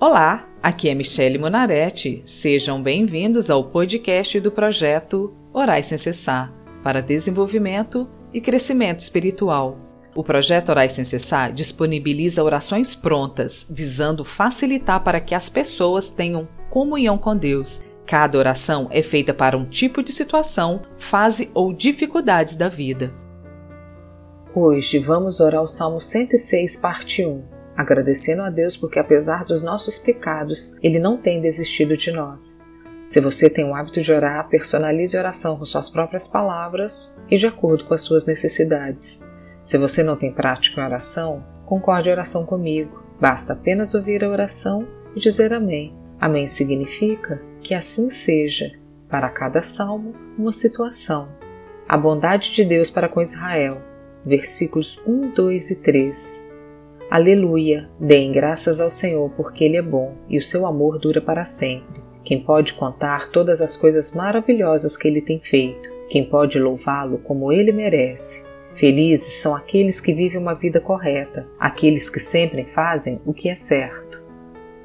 Olá, aqui é Michele Monaretti. Sejam bem-vindos ao podcast do projeto Orais Sem Cessar para desenvolvimento e crescimento espiritual. O projeto Orais Sem Cessar disponibiliza orações prontas, visando facilitar para que as pessoas tenham comunhão com Deus. Cada oração é feita para um tipo de situação, fase ou dificuldades da vida. Hoje vamos orar o Salmo 106, parte 1 agradecendo a Deus porque, apesar dos nossos pecados, Ele não tem desistido de nós. Se você tem o hábito de orar, personalize a oração com suas próprias palavras e de acordo com as suas necessidades. Se você não tem prática em oração, concorde a oração comigo. Basta apenas ouvir a oração e dizer Amém. Amém significa que assim seja, para cada salmo, uma situação. A bondade de Deus para com Israel. Versículos 1, 2 e 3. Aleluia! Deem graças ao Senhor, porque Ele é bom e o seu amor dura para sempre. Quem pode contar todas as coisas maravilhosas que Ele tem feito? Quem pode louvá-lo como Ele merece? Felizes são aqueles que vivem uma vida correta, aqueles que sempre fazem o que é certo.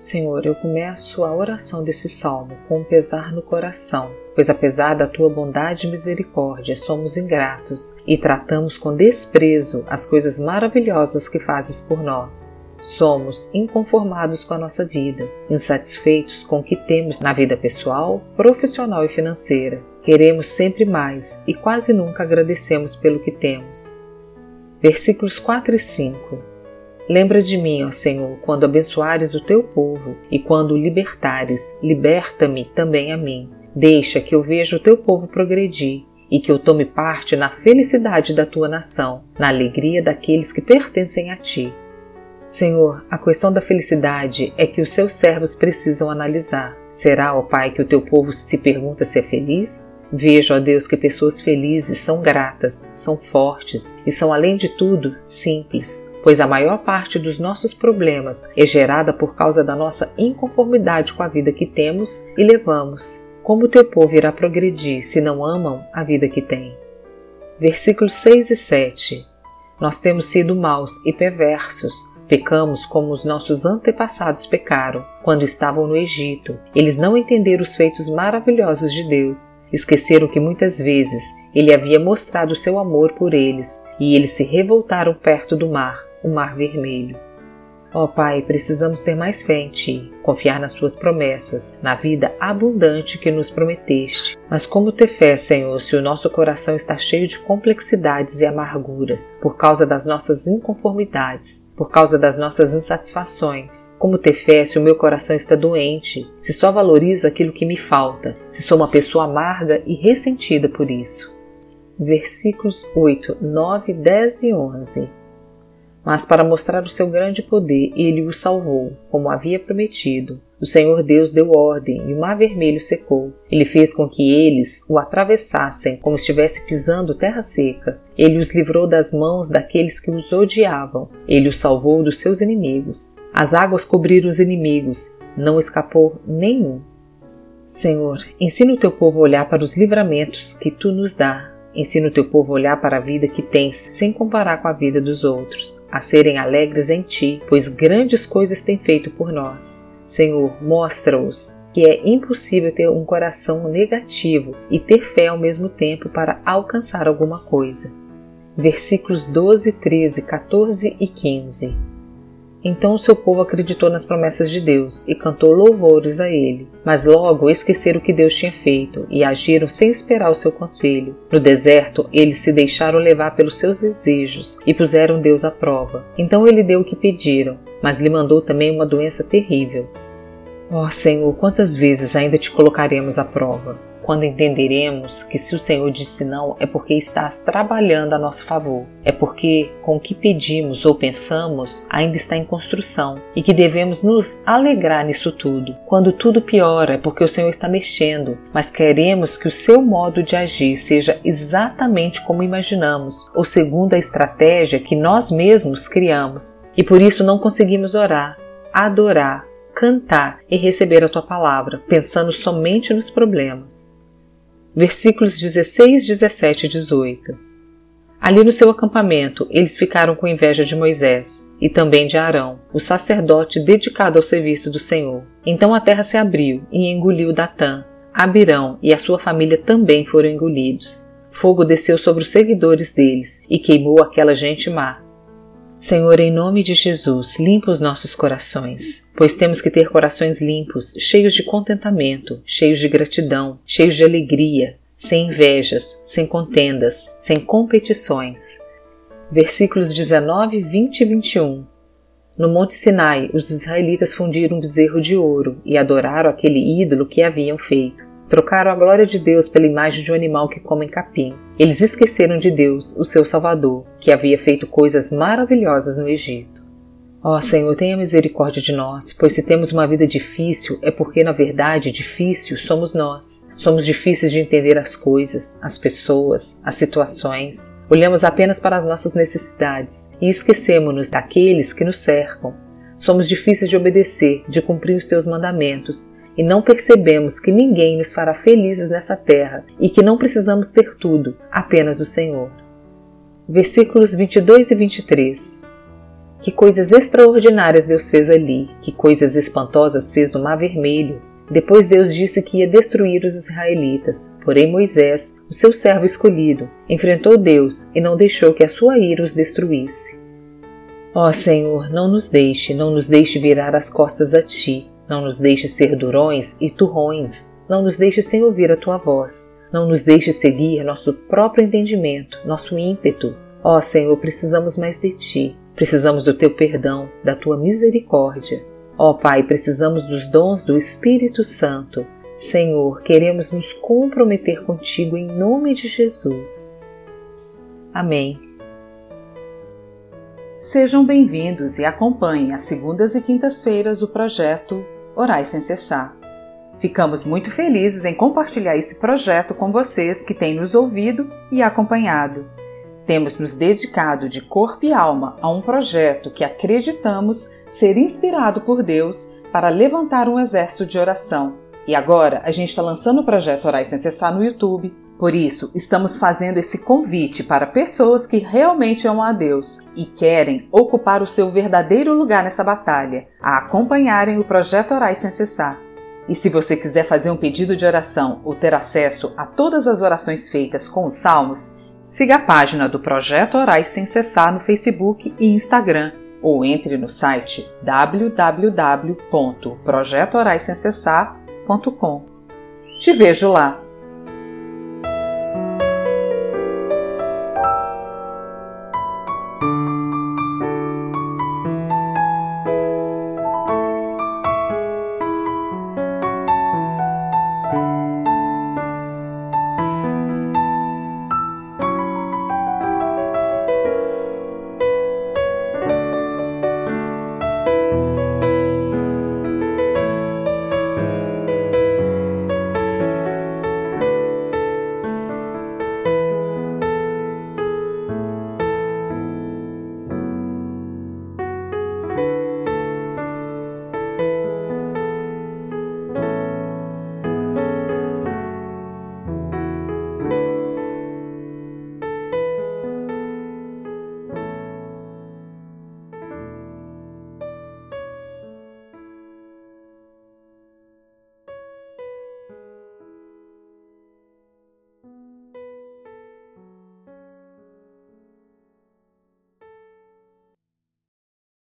Senhor, eu começo a oração desse salmo com um pesar no coração pois apesar da tua bondade e misericórdia, somos ingratos e tratamos com desprezo as coisas maravilhosas que fazes por nós. Somos inconformados com a nossa vida, insatisfeitos com o que temos na vida pessoal, profissional e financeira. Queremos sempre mais e quase nunca agradecemos pelo que temos. Versículos 4 e 5 Lembra de mim, ó Senhor, quando abençoares o teu povo e quando o libertares, liberta-me também a mim Deixa que eu veja o teu povo progredir e que eu tome parte na felicidade da tua nação, na alegria daqueles que pertencem a ti. Senhor, a questão da felicidade é que os seus servos precisam analisar. Será, ó Pai, que o teu povo se pergunta se é feliz? Vejo, ó Deus, que pessoas felizes são gratas, são fortes e são, além de tudo, simples, pois a maior parte dos nossos problemas é gerada por causa da nossa inconformidade com a vida que temos e levamos. Como o teu povo irá progredir se não amam a vida que tem? Versículos 6 e 7 Nós temos sido maus e perversos, pecamos como os nossos antepassados pecaram quando estavam no Egito. Eles não entenderam os feitos maravilhosos de Deus, esqueceram que muitas vezes ele havia mostrado seu amor por eles e eles se revoltaram perto do mar, o Mar Vermelho. Ó oh, Pai, precisamos ter mais fé em Ti, confiar nas Tuas promessas, na vida abundante que nos prometeste. Mas como ter fé, Senhor, se o nosso coração está cheio de complexidades e amarguras por causa das nossas inconformidades, por causa das nossas insatisfações? Como ter fé se o meu coração está doente, se só valorizo aquilo que me falta, se sou uma pessoa amarga e ressentida por isso? Versículos 8, 9, 10 e 11 mas para mostrar o seu grande poder, ele o salvou, como havia prometido. O Senhor Deus deu ordem e o mar vermelho secou. Ele fez com que eles o atravessassem como estivesse pisando terra seca. Ele os livrou das mãos daqueles que os odiavam. Ele os salvou dos seus inimigos. As águas cobriram os inimigos, não escapou nenhum. Senhor, ensina o teu povo a olhar para os livramentos que tu nos dá Ensina o teu povo a olhar para a vida que tens sem comparar com a vida dos outros, a serem alegres em ti, pois grandes coisas tem feito por nós. Senhor, mostra-os que é impossível ter um coração negativo e ter fé ao mesmo tempo para alcançar alguma coisa. Versículos 12, 13, 14 e 15. Então o seu povo acreditou nas promessas de Deus e cantou louvores a ele. Mas logo esqueceram o que Deus tinha feito e agiram sem esperar o seu conselho. No deserto, eles se deixaram levar pelos seus desejos e puseram Deus à prova. Então ele deu o que pediram, mas lhe mandou também uma doença terrível. Ó oh, Senhor, quantas vezes ainda te colocaremos à prova? Quando entenderemos que se o Senhor disse não, é porque estás trabalhando a nosso favor, é porque com o que pedimos ou pensamos ainda está em construção e que devemos nos alegrar nisso tudo. Quando tudo piora, é porque o Senhor está mexendo, mas queremos que o seu modo de agir seja exatamente como imaginamos ou segundo a estratégia que nós mesmos criamos. E por isso não conseguimos orar, adorar, cantar e receber a tua palavra, pensando somente nos problemas. Versículos 16, 17 e 18. Ali no seu acampamento, eles ficaram com inveja de Moisés e também de Arão, o sacerdote dedicado ao serviço do Senhor. Então a terra se abriu e engoliu Datã, Abirão e a sua família também foram engolidos. Fogo desceu sobre os seguidores deles e queimou aquela gente má. Senhor, em nome de Jesus, limpa os nossos corações, pois temos que ter corações limpos, cheios de contentamento, cheios de gratidão, cheios de alegria, sem invejas, sem contendas, sem competições. Versículos 19, 20 e 21. No Monte Sinai, os israelitas fundiram um bezerro de ouro e adoraram aquele ídolo que haviam feito. Trocaram a glória de Deus pela imagem de um animal que come capim. Eles esqueceram de Deus, o seu Salvador, que havia feito coisas maravilhosas no Egito. Ó oh, Senhor, tenha misericórdia de nós, pois se temos uma vida difícil é porque, na verdade, difícil somos nós. Somos difíceis de entender as coisas, as pessoas, as situações. Olhamos apenas para as nossas necessidades e esquecemos-nos daqueles que nos cercam. Somos difíceis de obedecer, de cumprir os teus mandamentos e não percebemos que ninguém nos fará felizes nessa terra e que não precisamos ter tudo, apenas o Senhor. Versículos 22 e 23 Que coisas extraordinárias Deus fez ali, que coisas espantosas fez no Mar Vermelho. Depois Deus disse que ia destruir os israelitas, porém Moisés, o seu servo escolhido, enfrentou Deus e não deixou que a sua ira os destruísse. Ó Senhor, não nos deixe, não nos deixe virar as costas a ti, não nos deixe ser durões e turrões. Não nos deixe sem ouvir a tua voz. Não nos deixe seguir nosso próprio entendimento, nosso ímpeto. Ó Senhor, precisamos mais de ti. Precisamos do teu perdão, da tua misericórdia. Ó Pai, precisamos dos dons do Espírito Santo. Senhor, queremos nos comprometer contigo em nome de Jesus. Amém. Sejam bem-vindos e acompanhem às segundas e quintas-feiras o projeto Orais sem cessar. Ficamos muito felizes em compartilhar esse projeto com vocês que têm nos ouvido e acompanhado. Temos nos dedicado de corpo e alma a um projeto que acreditamos ser inspirado por Deus para levantar um exército de oração. E agora a gente está lançando o projeto Orais sem cessar no YouTube. Por isso, estamos fazendo esse convite para pessoas que realmente amam a Deus e querem ocupar o seu verdadeiro lugar nessa batalha, a acompanharem o projeto Orais sem cessar. E se você quiser fazer um pedido de oração ou ter acesso a todas as orações feitas com os salmos, siga a página do Projeto Orais Sem Cessar no Facebook e Instagram ou entre no site www.projetoraissemcessar.com. Te vejo lá!